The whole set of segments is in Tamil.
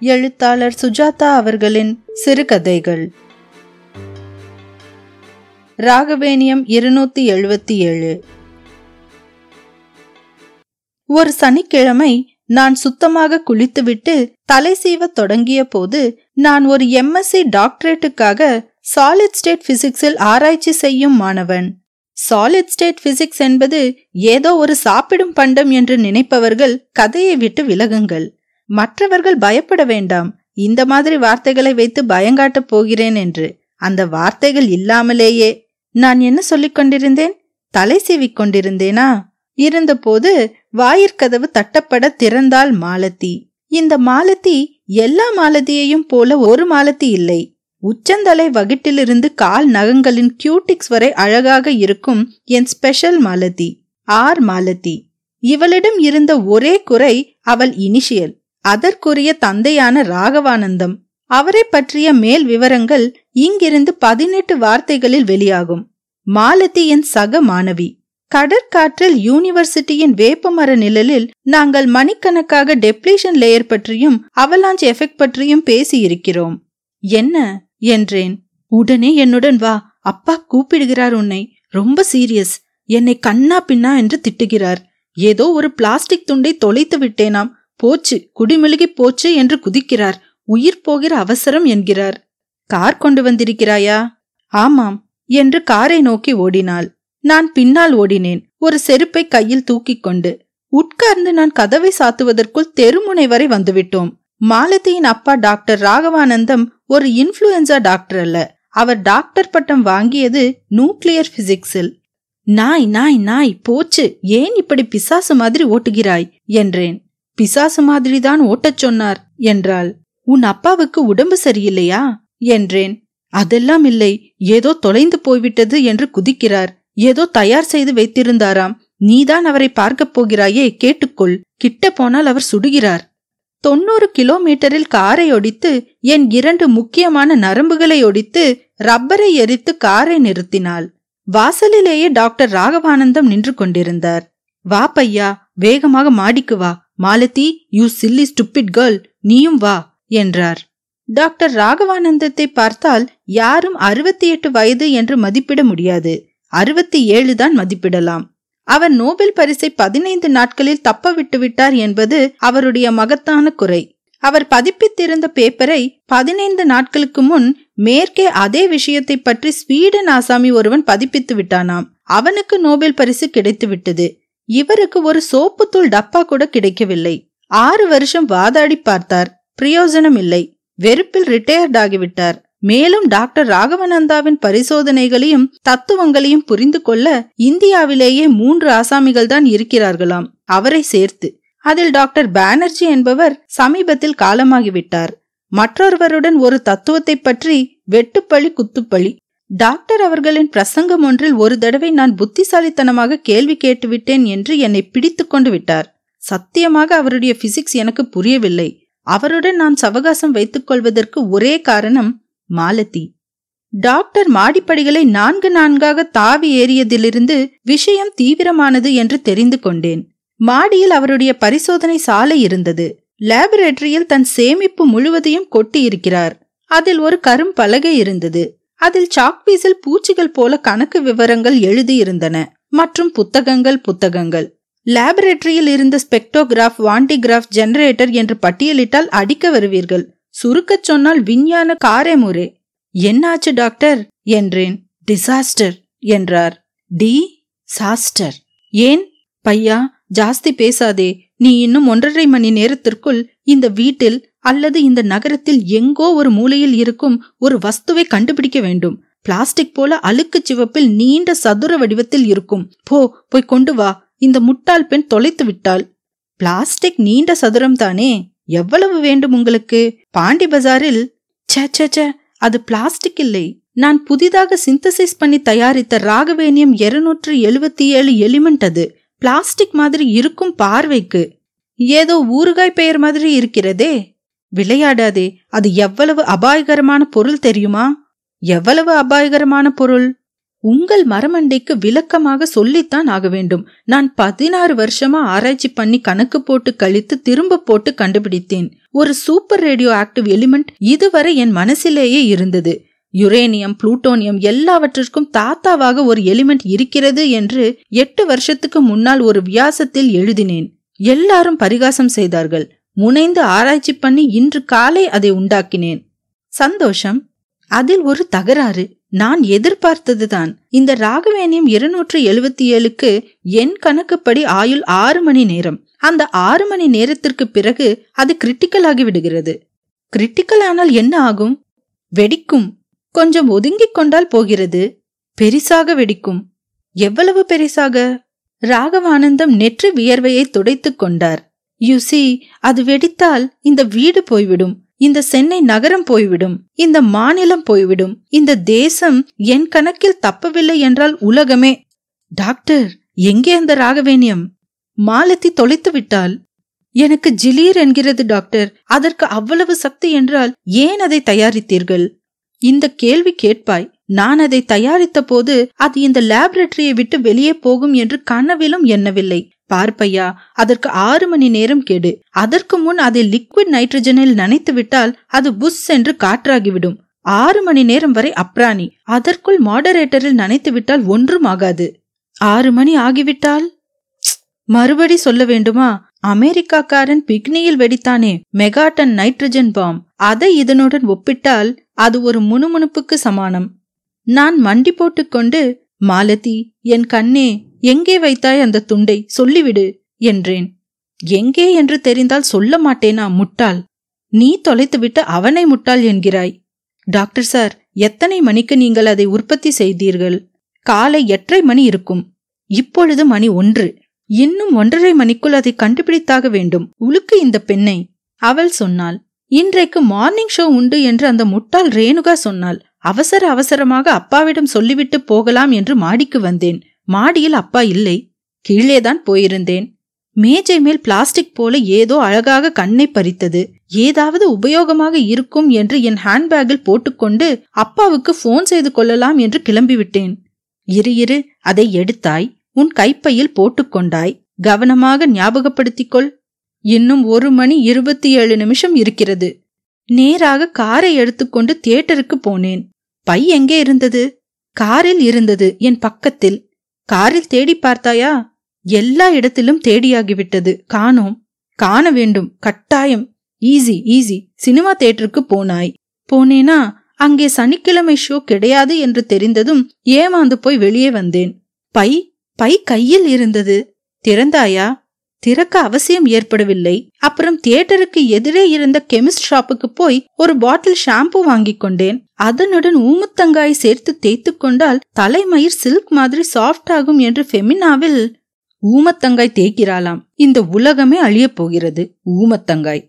எழுத்தாளர் சுஜாதா அவர்களின் சிறுகதைகள். ராகவேனியம் இருநூத்தி எழுபத்தி ஏழு. ஒரு சனிக்கிழமை நான் சுத்தமாக குளித்துவிட்டு தலை சீவத் தொடங்கிய போது நான் ஒரு எம்எஸ்சி டாக்டரேட்டுக்காக சாலிட் ஸ்டேட் பிசிக்ஸில் ஆராய்ச்சி செய்யும் மாணவன். சாலிட் ஸ்டேட் பிசிக்ஸ் என்பது ஏதோ ஒரு சாப்பிடும் பண்டம் என்று நினைப்பவர்கள் கதையை விட்டு விலகுங்கள். மற்றவர்கள் பயப்பட வேண்டாம். இந்த மாதிரி வார்த்தைகளை வைத்து பயங்காட்டப் போகிறேன் என்று. அந்த வார்த்தைகள் இல்லாமலேயே. நான் என்ன சொல்லிக் கொண்டிருந்தேன்? தலை சீவிக் கொண்டிருந்தேனா? இருந்தபோது வாயிற்கதவு தட்டப்பட திறந்தாள் மாலதி. இந்த மாலதி எல்லா மாலதியையும் போல ஒரு மாலதி இல்லை. உச்சந்தலை வகிட்டிலிருந்து கால் நகங்களின் கியூட்டிக்ஸ் வரை அழகாக இருக்கும் என் ஸ்பெஷல் மாலதி. ஆர் மாலதி. இவளிடம் இருந்த ஒரே குறை அவள் இனிஷியல். அதற்குரிய தந்தையான ராகவானந்தம் அவரை பற்றிய மேல் விவரங்கள் இங்கிருந்து பதினெட்டு வார்த்தைகளில் வெளியாகும். மாலதி என் சக மாணவி. கடற்காற்றில் யூனிவர்சிட்டியின் வேப்பமர நிழலில் நாங்கள் மணிக்கணக்காக டெப்ளேஷன் லேயர் பற்றியும் அவலாஞ்ச் எஃபெக்ட் பற்றியும் பேசியிருக்கிறோம். என்ன? என்றேன். உடனே என்னுடன் வா. அப்பா கூப்பிடுகிறார் உன்னை. ரொம்ப சீரியஸ். என்னை கண்ணா பின்னா என்று திட்டுகிறார். ஏதோ ஒரு பிளாஸ்டிக் துண்டை தொலைத்து விட்டேனாம். போச்சு குடிமெழுகி போச்சு என்று குதிக்கிறார். உயிர் போகிற அவசரம் என்கிறார். கார் கொண்டு வந்திருக்கிறாயா? ஆமாம் என்று காரை நோக்கி ஓடினாள். நான் பின்னால் ஓடினேன். ஒரு செருப்பை கையில் தூக்கிக் கொண்டு. உட்கார்ந்து நான் கதவை சாத்துவதற்குள் தெருமுனை வரை வந்துவிட்டோம். மாலதியின் அப்பா டாக்டர் ராகவானந்தம் ஒரு இன்ஃப்ளூயன்சா டாக்டர் அல்ல. அவர் டாக்டர் பட்டம் வாங்கியது நியூக்ளியர் பிசிக்ஸில் நாய் நாய் நாய் போச்சு. ஏன் இப்படி பிசாசு மாதிரி ஓட்டுகிறாய்? என்றேன். பிசாசு மாதிரிதான் ஓட்டச் சொன்னார். என்றாள். உன் அப்பாவுக்கு உடம்பு சரியில்லையா? என்றேன். அதெல்லாம் இல்லை. ஏதோ தொலைந்து போய்விட்டது என்று குதிக்கிறார். ஏதோ தயார் செய்து வைத்திருந்தாராம். நீதான் அவரை பார்க்கப் போகிறாயே கேட்டுக்கொள். கிட்ட போனால் அவர் சுடுகிறார். தொண்ணூறு கிலோமீட்டரில் காரை ஒடித்து என் இரண்டு முக்கியமான நரம்புகளை ஒடித்து ரப்பரை எரித்து காரை நிறுத்தினாள். வாசலிலேயே டாக்டர் ராகவானந்தம் நின்று கொண்டிருந்தார். வா பையா வேகமாக மாடிக்கு வா. Malathi you silly stupid girl நீயும் வா என்றார். டாக்டர் ராகவானந்தத்தை பார்த்தால் யாரும் அறுபத்தி எட்டு வயது என்று மதிப்பிட முடியாது. அறுபத்தி ஏழு தான் மதிப்பிடலாம். அவர் நோபல் பரிசை பதினைந்து நாட்களில் தப்ப விட்டுவிட்டார் என்பது அவருடைய மகத்தான குறை. அவர் பதிப்பித்திருந்த பேப்பரை பதினைந்து நாட்களுக்கு முன் மேற்கே அதே விஷயத்தை பற்றி ஸ்வீடன் ஆசாமி ஒருவன் பதிப்பித்து விட்டானாம். அவனுக்கு நோபல் பரிசு கிடைத்து விட்டது இவருக்கு ஒரு சோப்புத்தூள் டப்பா கூட கிடைக்கவில்லை. ஆறு வருஷம் வாதாடி பார்த்தார். பிரயோஜனம் இல்லை. வெறுப்பில் ரிட்டையர்ட் ஆகிவிட்டார். மேலும் டாக்டர் ராகவநந்தாவின் பரிசோதனைகளையும் தத்துவங்களையும் புரிந்து கொள்ள இந்தியாவிலேயே மூன்று ஆசாமிகள் தான் இருக்கிறார்களாம். அவரை சேர்த்து. அதில் டாக்டர் பானர்ஜி என்பவர் சமீபத்தில் காலமாகிவிட்டார். மற்றொருவருடன் ஒரு தத்துவத்தை பற்றி வெட்டுப்பழி குத்துப்பழி டாக்டர் அவர்களின் பிரசங்கம் ஒன்றில் ஒரு தடவை நான் புத்திசாலித்தனமாக கேள்வி கேட்டுவிட்டேன் என்று என்னை பிடித்து கொண்டு விட்டார். சத்தியமாக அவருடைய பிசிக்ஸ் எனக்கு புரியவில்லை. அவருடன் நான் சவகாசம் வைத்துக் கொள்வதற்கு ஒரே காரணம் மாலதி. டாக்டர் மாடிப்படிகளை நான்கு நான்காக தாவி ஏறியதிலிருந்து விஷயம் தீவிரமானது என்று தெரிந்து கொண்டேன். மாடியில் அவருடைய பரிசோதனை சாலை இருந்தது. லேபரேட்டரியில் தன் சேமிப்பு முழுவதையும் கொட்டியிருக்கிறார். அதில் ஒரு கரும் பலகை இருந்தது. அதில் சாக்பீஸில் பூச்சிகள் போல கணக்கு விவரங்கள் எழுதியிருந்தன. மற்றும் புத்தகங்கள் புத்தகங்கள். லேபரேட்டரியில் இருந்த ஸ்பெக்டோகிராஃப் வாண்டிகிராஃப் ஜெனரேட்டர் என்று பட்டியலிட்டால் அடிக்க வருவீர்கள். சுருக்கச் சொன்னால் விஞ்ஞான காரேமுரே. என்னாச்சு டாக்டர் என்றேன். டிசாஸ்டர் என்றார். டி சாஸ்டர் ஏன்? பையா ஜாஸ்தி பேசாதே. நீ இன்னும் ஒன்றரை மணி நேரத்திற்குள் இந்த வீட்டில் அல்லது இந்த நகரத்தில் எங்கோ ஒரு மூலையில் இருக்கும் ஒரு வஸ்துவை கண்டுபிடிக்க வேண்டும். பிளாஸ்டிக் போல அழுக்கு சிவப்பில் நீண்ட சதுர வடிவத்தில் இருக்கும். போ போய் கொண்டு வா. இந்த முட்டாள் பெண் தொலைத்து விட்டாள். பிளாஸ்டிக் நீண்ட சதுரம் தானே? எவ்வளவு வேண்டும் உங்களுக்கு? பாண்டி பஜாரில்? சே அது பிளாஸ்டிக் இல்லை. நான் புதிதாக சிந்தசைஸ் பண்ணி தயாரித்த ராகவேனியம் இருநூற்று எழுபத்தி ஏழு எலிமெண்ட் அது. பிளாஸ்டிக் மாதிரி இருக்கும் பார்வைக்கு. ஏதோ ஊறுகாய் பெயர் மாதிரி இருக்கிறதே. விளையாடாதே அது எவ்வளவு அபாயகரமான பொருள் தெரியுமா? எவ்வளவு அபாயகரமான பொருள்? உங்கள் மரமண்டைக்கு விளக்கமாக சொல்லித்தான் ஆக வேண்டும். நான் பதினாறு வருஷமா ஆராய்ச்சி பண்ணி கணக்கு போட்டு கழித்து திரும்ப போட்டு கண்டுபிடித்தேன். ஒரு சூப்பர் ரேடியோ ஆக்டிவ் எலிமெண்ட் இதுவரை என் மனசிலேயே இருந்தது. யுரேனியம் புளூட்டோனியம் எல்லாவற்றிற்கும் தாத்தாவாக ஒரு எலிமெண்ட் இருக்கிறது என்று எட்டு வருஷத்துக்கு முன்னால் ஒரு வியாசத்தில் எழுதினேன். எல்லாரும் பரிகாசம் செய்தார்கள். முனைந்து ஆராய்ச்சி பண்ணி இன்று காலை அதை உண்டாக்கினேன். சந்தோஷம். அதில் ஒரு தகராறு. நான் எதிர்பார்த்ததுதான் இந்த ராகவேணியம் இருநூற்று எழுபத்தி ஏழுக்கு என் கணக்குப்படி ஆயுள் ஆறு மணி நேரம். அந்த ஆறு மணி நேரத்திற்கு பிறகு அது கிரிட்டிக்கல் ஆகிவிடுகிறது கிரிட்டிக்கல் ஆனால் என்ன ஆகும்? வெடிக்கும். கொஞ்சம் ஒதுங்கிக் கொண்டால் போகிறது. பெரிசாக வெடிக்கும். எவ்வளவு பெரிசாக? ராகவானந்தம் நெற்று வியர்வையை துடைத்துக் கொண்டார். யூசி அது வெடித்தால் இந்த வீடு போய்விடும். இந்த சென்னை நகரம் போய்விடும். இந்த மாநிலம் போய்விடும். இந்த தேசம் என் கணக்கில் தப்பவில்லை என்றால் உலகமே. டாக்டர் எங்கே அந்த ராகவேணியம்? மாலத்தி தொலைத்து விட்டால் எனக்கு ஜிலீர் என்கிறது டாக்டர். அதற்கு அவ்வளவு சக்தி என்றால் ஏன் அதை தயாரித்தீர்கள்? இந்த கேள்வி கேட்பாய். நான் அதை தயாரித்த போது அது இந்த லேபரட்டரியை விட்டு வெளியே போகும் என்று கனவிலும் எண்ணவில்லை. பார்ப்பையா அதற்கு ஆறு மணி நேரம் கெடு. அதற்கு முன் அதை லிக்விட் நைட்ரஜனில் நனைத்து விட்டால் அது புஷ் என்று காற்றாகிவிடும். ஆறு மணி நேரம் வரை அப்ராணி அதற்குள் மாடரேட்டரில் நனைத்து விட்டால் ஒன்றும் ஆகாது. ஆறு மணி ஆகிவிட்டால்? மறுபடி சொல்ல வேண்டுமா? அமெரிக்காக்காரன் பிக்னியில் வெடித்தானே மெகாட்டன் நைட்ரஜன் பாம் அதை இதனுடன் ஒப்பிட்டால் அது ஒரு முணுமுணுப்புக்கு சமானம். நான் மண்டி போட்டுக்கொண்டு மாலதி என் கண்ணே எங்கே வைத்தாய் அந்த துண்டை? சொல்லிவிடு என்றேன். எங்கே என்று தெரிந்தால் சொல்ல மாட்டேனா முட்டாள்? நீ தொலைத்துவிட்டு அவனை முட்டாள் என்கிறாய். டாக்டர் சார் எத்தனை மணிக்கு நீங்கள் அதை உற்பத்தி செய்தீர்கள்? காலை எட்டரை மணி இருக்கும். இப்பொழுது மணி ஒன்று. இன்னும் ஒன்றரை மணிக்குள் அதை கண்டுபிடித்தாக வேண்டும். உழுக்கு இந்த பெண்ணை. அவள் சொன்னாள் இன்றைக்கு மார்னிங் ஷோ உண்டு என்று அந்த முட்டாள் ரேணுகா சொன்னாள். அவசர அவசரமாக அப்பாவிடம் சொல்லிவிட்டு போகலாம் என்று மாடிக்கு வந்தேன். மாடியில் அப்பா இல்லை. கீழேதான் போயிருந்தேன். மேஜை மேல் பிளாஸ்டிக் போல ஏதோ அழகாக கண்ணை பறித்தது. ஏதாவது உபயோகமாக இருக்கும் என்று என் ஹேண்ட்பேக்கில் போட்டுக்கொண்டு அப்பாவுக்கு போன் செய்து கொள்ளலாம் என்று கிளம்பிவிட்டேன். இரு இரு அதை எடுத்தாய். உன் கைப்பையில் போட்டுக்கொண்டாய். கவனமாக ஞாபகப்படுத்திக்கொள். இன்னும் ஒரு மணி இருபத்தி ஏழு நிமிஷம் இருக்கிறது. நேராக காரை எடுத்துக்கொண்டு தியேட்டருக்கு போனேன். பை எங்கே இருந்தது? காரில் இருந்தது என் பக்கத்தில். காரில் தேடி பார்த்தாயா? எல்லா இடத்திலும் தேடியாகிவிட்டது. காணோம். காண வேண்டும். கட்டாயம். Easy easy. சினிமா தேட்டருக்கு போனாய். போனேனா? அங்கே சனிக்கிழமை ஷோ கிடையாது என்று தெரிந்ததும் ஏமாந்து போய் வெளியே வந்தேன். பை பை கையில் இருந்தது. திறந்தாயா? திறக்க அவசியம் ஏற்படவில்லை. அப்புறம் தியேட்டருக்கு எதிரே இருந்த கெமிஸ்ட் ஷாப்புக்கு போய் ஒரு பாட்டில் ஷாம்பு வாங்கிக் கொண்டேன். அதனுடன் ஊமுத்தங்காய் சேர்த்து தேய்த்து கொண்டால் தலைமயிர் சில்க் மாதிரி சாஃப்ட் ஆகும் என்று ஃபெமினாவில் ஊமத்தங்காய் தேய்க்கிறாளாம். இந்த உலகமே அழியப் போகிறது ஊமத்தங்காய்.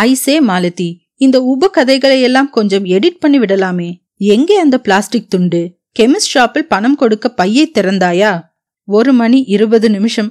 ஐசே மாலதி இந்த உப கதைகளை எல்லாம் கொஞ்சம் எடிட் பண்ணி விடலாமே. எங்கே அந்த பிளாஸ்டிக் துண்டு? கெமிஸ்ட் ஷாப்பில் பணம் கொடுக்க பையை திறந்தாயா? ஒரு மணி இருபது நிமிஷம்.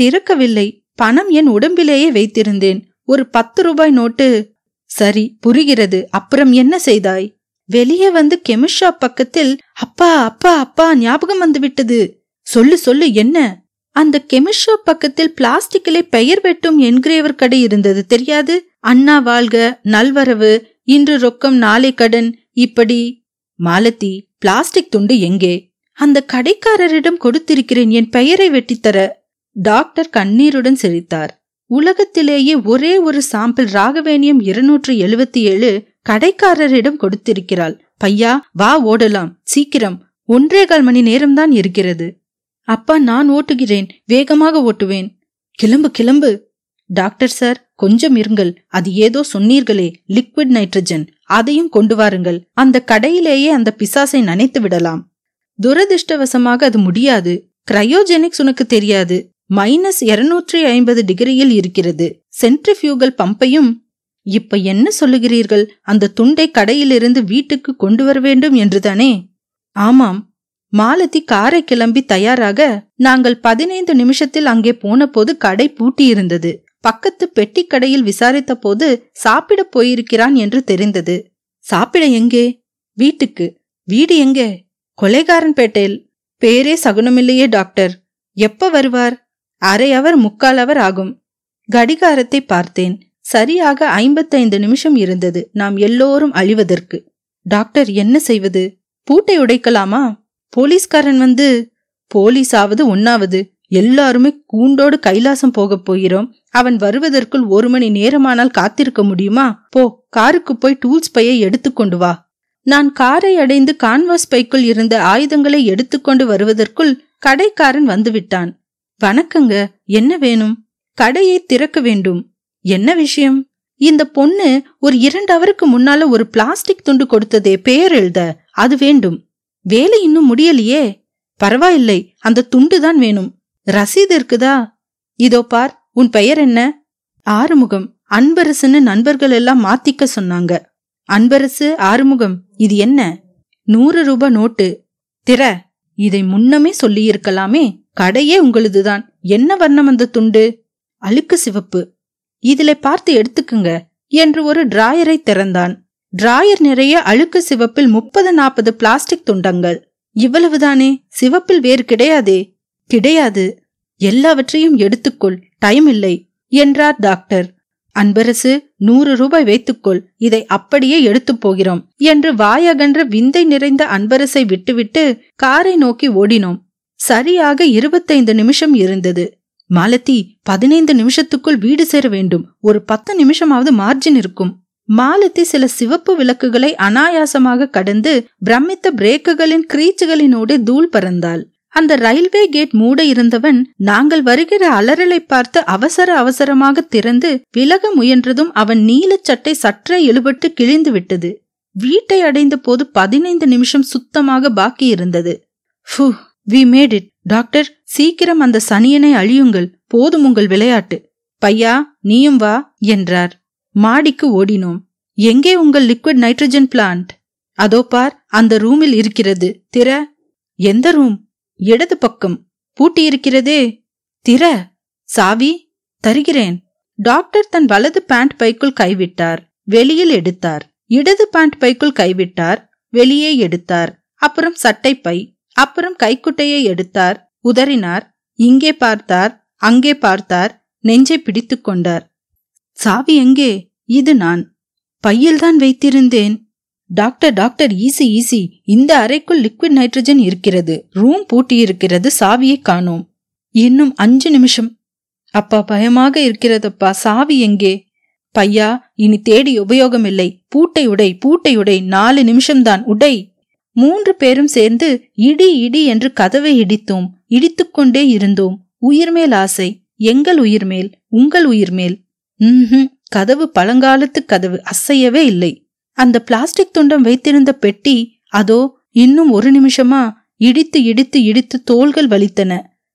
திறக்கவில்லை. பணம் என் உடம்பிலேயே வைத்திருந்தேன். ஒரு பத்து ரூபாய் நோட்டு. சரி புரிகிறது. அப்புறம் என்ன செய்தாய்? வெளியே வந்து கெமிஷா பக்கத்தில் அப்பா அப்பா அப்பா ஞாபகம் வந்து விட்டது சொல்லு சொல்லு என்ன? அந்த கெமிஷா பக்கத்தில் பிளாஸ்டிக்கிலே பெயர் வெட்டும் என்கிரேவர் கடை இருந்தது. தெரியாது? அண்ணா வாழ்க நல்வரவு இன்று ரொக்கம் நாளை கடன். இப்படி மாலத்தி பிளாஸ்டிக் துண்டு எங்கே? அந்த கடைக்காரரிடம் கொடுத்திருக்கிறேன். என் பெயரை வெட்டித்தர. டாக்டர் கண்ணீருடன் சிரித்தார். உலகத்திலேயே ஒரே ஒரு சாம்பிள் ராகவேணியம் இருநூற்று எழுபத்தி ஏழு கடைக்காரரிடம் கொடுத்திருக்கிறாள். பையா வா ஓடலாம். சீக்கிரம். ஒன்றே கால் மணி நேரம்தான் இருக்கிறது. அப்பா நான் ஓட்டுகிறேன். வேகமாக ஓட்டுவேன். கிளம்பு கிளம்பு. டாக்டர் சார் கொஞ்சம் இருங்கள். அது ஏதோ சொன்னீர்களே லிக்விட் நைட்ரஜன். அதையும் கொண்டு வாருங்கள். அந்த கடையிலேயே அந்த பிசாசை நனைத்து விடலாம். துரதிருஷ்டவசமாக அது முடியாது. கிரையோஜெனிக்ஸ் உனக்கு தெரியாது. மைனஸ் இருநூற்றி ஐம்பது டிகிரியில் இருக்கிறது. சென்ட்ரிஃபியூகல் பம்பையும் இப்ப என்ன சொல்லுகிறீர்கள்? அந்த துண்டை கடையிலிருந்து வீட்டுக்கு கொண்டு வர வேண்டும் என்றுதானே? ஆமாம். மாலதி காரை கிளம்பி தயாராக நாங்கள் பதினைந்து நிமிஷத்தில் அங்கே போனபோது கடை பூட்டியிருந்தது. பக்கத்து பெட்டி கடையில் விசாரித்த போது சாப்பிட போயிருக்கிறான் என்று தெரிந்தது. சாப்பிட எங்கே? வீட்டுக்கு. வீடு எங்கே? கொலைகாரன் பேட்டையில் பேரே சகுனமில்லையே டாக்டர். எப்ப வருவார்? அரை அவர் முக்கால் அவர் ஆகும். கடிகாரத்தை பார்த்தேன். சரியாக ஐம்பத்தைந்து நிமிஷம் இருந்தது நாம் எல்லோரும் அழிவதற்கு. டாக்டர் என்ன செய்வது? பூட்டை உடைக்கலாமா? போலீஸ்காரன் வந்து போலீஸாவது ஒன்னாவது எல்லாருமே கூண்டோடு கைலாசம் போகப் போகிறோம். அவன் வருவதற்குள் ஒரு மணி நேரமானால் காத்திருக்க முடியுமா? போ காருக்கு போய் டூல்ஸ் பையை எடுத்துக்கொண்டு வா. நான் காரை அடைந்து கான்வாஸ் பைக்குள் இருந்த ஆயுதங்களை எடுத்துக்கொண்டு வருவதற்குள் கடைக்காரன் வந்துவிட்டான். வணக்கங்க. என்ன வேணும்? கடையை திறக்க வேண்டும். என்ன விஷயம்? இந்த பொண்ணு ஒரு இரண்டு அவருக்கு முன்னால ஒரு பிளாஸ்டிக் துண்டு கொடுத்ததே பெயர் எழுத. அது வேண்டும். வேலை இன்னும் முடியலையே. பரவாயில்லை. அந்த துண்டு தான் வேணும். ரசீது இருக்குதா? இதோ பார். உன் பெயர் என்ன? ஆறுமுகம். அன்பரசுன்னு நண்பர்கள் எல்லாம் மாத்திக்க சொன்னாங்க. அன்பரசு ஆறுமுகம் இது என்ன? நூறு ரூபாய் நோட்டு. திற. இதை முன்னமே சொல்லியிருக்கலாமே. கடையே உங்களுதுதான். என்ன வர்ணம் அந்த துண்டு? அழுக்கு சிவப்பு. இதுல பார்த்து எடுத்துக்குங்க என்று ஒரு டிராயரை திறந்தான். டிராயர் நிறைய அழுக்கு சிவப்பில் முப்பது நாற்பது பிளாஸ்டிக் துண்டங்கள். இவ்வளவுதானே? சிவப்பில் வேறு கிடையாதே. கிடையாது. எல்லாவற்றையும் எடுத்துக்கொள். டைம் இல்லை என்றார் டாக்டர். அன்பரசு நூறு ரூபாய் வைத்துக்கொள். இதை அப்படியே எடுத்துப் போகிறோம் என்று வாயகன்ற விந்தை நிறைந்த அன்பரசை விட்டுவிட்டு காரை நோக்கி ஓடினோம். சரியாக இருபத்தைந்து நிமிஷம் இருந்தது. மாலதி பதினைந்து நிமிஷத்துக்குள் வீடு சேர வேண்டும். ஒரு பத்து நிமிஷமாவது மார்ஜின் இருக்கும். மாலதி சில சிவப்பு விளக்குகளை அனாயாசமாக கடந்து பிரமித்த பிரேக்குகளின் கிரீச்சுகளினோடு தூள் பறந்தாள். அந்த ரயில்வே கேட் மூட இருந்தவன் நாங்கள் வருகிற அலறலை பார்த்து அவசர அவசரமாக திறந்து விலக முயன்றதும் அவன் நீலச் சட்டை சற்றே இழுபட்டு கிழிந்து விட்டது வீட்டை அடைந்த போது பதினைந்து நிமிஷம் சுத்தமாக பாக்கி இருந்தது ஃபு வி மேட் இட் டாக்டர் சீக்கிரம் அந்த சனியனை அழியுங்கள். போதும் உங்கள் விளையாட்டு. பையா நீயும் வா என்றார். மாடிக்கு ஓடினோம். எங்கே உங்கள் லிக்விட் நைட்ரஜன் பிளான்ட் அதோ பார் அந்த ரூமில் இருக்கிறது. திற. எந்த ரூம்? இடது பக்கம். பூட்டியிருக்கிறதே திற. சாவி தருகிறேன். டாக்டர் தன் வலது பேண்ட் பைக்குள் கைவிட்டார். வெளியில் எடுத்தார். இடது பேண்ட் பைக்குள் கைவிட்டார். வெளியே எடுத்தார். அப்புறம் சட்டை பை. அப்புறம் கைக்குட்டையை எடுத்தார் உதறினார் இங்கே பார்த்தார் அங்கே பார்த்தார் நெஞ்சை பிடித்து கொண்டார். சாவி எங்கே? இது நான். பையில்தான் வைத்திருந்தேன். டாக்டர் டாக்டர் ஈசி ஈசி இந்த அறைக்குள் லிக்விட் நைட்ரஜன் இருக்கிறது. ரூம் பூட்டியிருக்கிறது சாவியை காணோம். இன்னும் அஞ்சு நிமிஷம். அப்பா பயமாக இருக்கிறதப்பா சாவி எங்கே? பையா இனி தேடி உபயோகமில்லை. பூட்டை உடை பூட்டை உடை நாலு நிமிஷம்தான் உடை. மூன்று பேரும் சேர்ந்து இடி இடி என்று கதவை இடித்தோம். இடித்துக்கொண்டே இருந்தோம். உயிர்மேல் ஆசை. எங்கள் உயிர்மேல் உங்கள் உயிர்மேல். ம் கதவு பழங்காலத்து கதவு. அசையவே இல்லை. அந்த பிளாஸ்டிக் துண்டம் வைத்திருந்த பெட்டி அதோ இன்னும் ஒரு நிமிஷமா இடித்து இடித்து இடித்து தோள்கள் வலித்தன.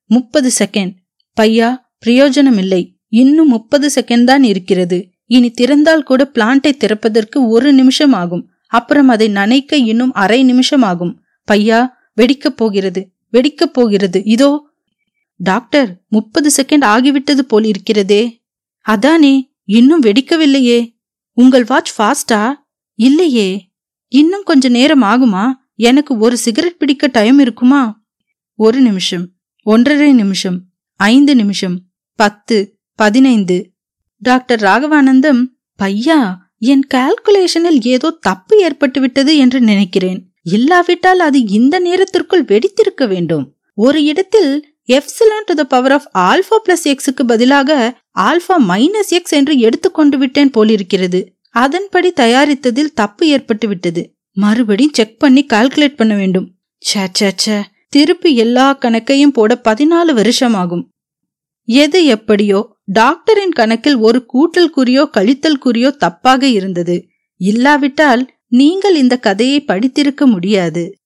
முப்பது செகண்ட். பையா பிரயோஜனம் இல்லை இன்னும் முப்பது செகண்ட் தான் இருக்கிறது. இனி திறந்தால் கூட பிளான்ட்டை திறப்பதற்கு ஒரு நிமிஷம் ஆகும். அப்புறம் அதை நனைக்க இன்னும் அரை நிமிஷம் ஆகும் பையா வெடிக்கப் போகிறது வெடிக்கப் போகிறது. இதோ டாக்டர் முப்பது செகண்ட் ஆகிவிட்டது போல் இருக்கிறதே. அதானே இன்னும் வெடிக்கவில்லையே. உங்கள் வாட்ச் ஃபாஸ்டா? இல்லையே. இன்னும் கொஞ்ச நேரம் ஆகுமா? எனக்கு ஒரு சிகரெட் பிடிக்க டைம் இருக்குமா? ஒரு நிமிஷம் ஒன்றரை நிமிஷம் ஐந்து நிமிஷம் பத்து பதினைந்து. டாக்டர் ராகவானந்தம் பையா என் கால்குலேஷனில் ஏதோ தப்பு ஏற்பட்டுவிட்டது என்று நினைக்கிறேன். இல்லாவிட்டால் அது இந்த நேரத்திற்குள் வெடித்திருக்க வேண்டும். ஒரு இடத்தில் epsilon to the power of alpha plus எக்ஸுக்கு பதிலாக ஆல்பா மைனஸ் எக்ஸ் என்று எடுத்துக்கொண்டு விட்டேன் போலிருக்கிறது. அதன்படி தயாரித்ததில் தப்பு ஏற்பட்டு விட்டது மறுபடியும் செக் பண்ணி கால்குலேட் பண்ண வேண்டும். சே திருப்பி எல்லா கணக்கையும் போட பதினாலு வருஷம் ஆகும் எது எப்படியோ டாக்டரின் கணக்கில் ஒரு கூட்டல் குறியோ கழித்தல் குறியோ தப்பாக இருந்தது. இல்லாவிட்டால் நீங்கள் இந்த கதையை படித்திருக்க முடியாது.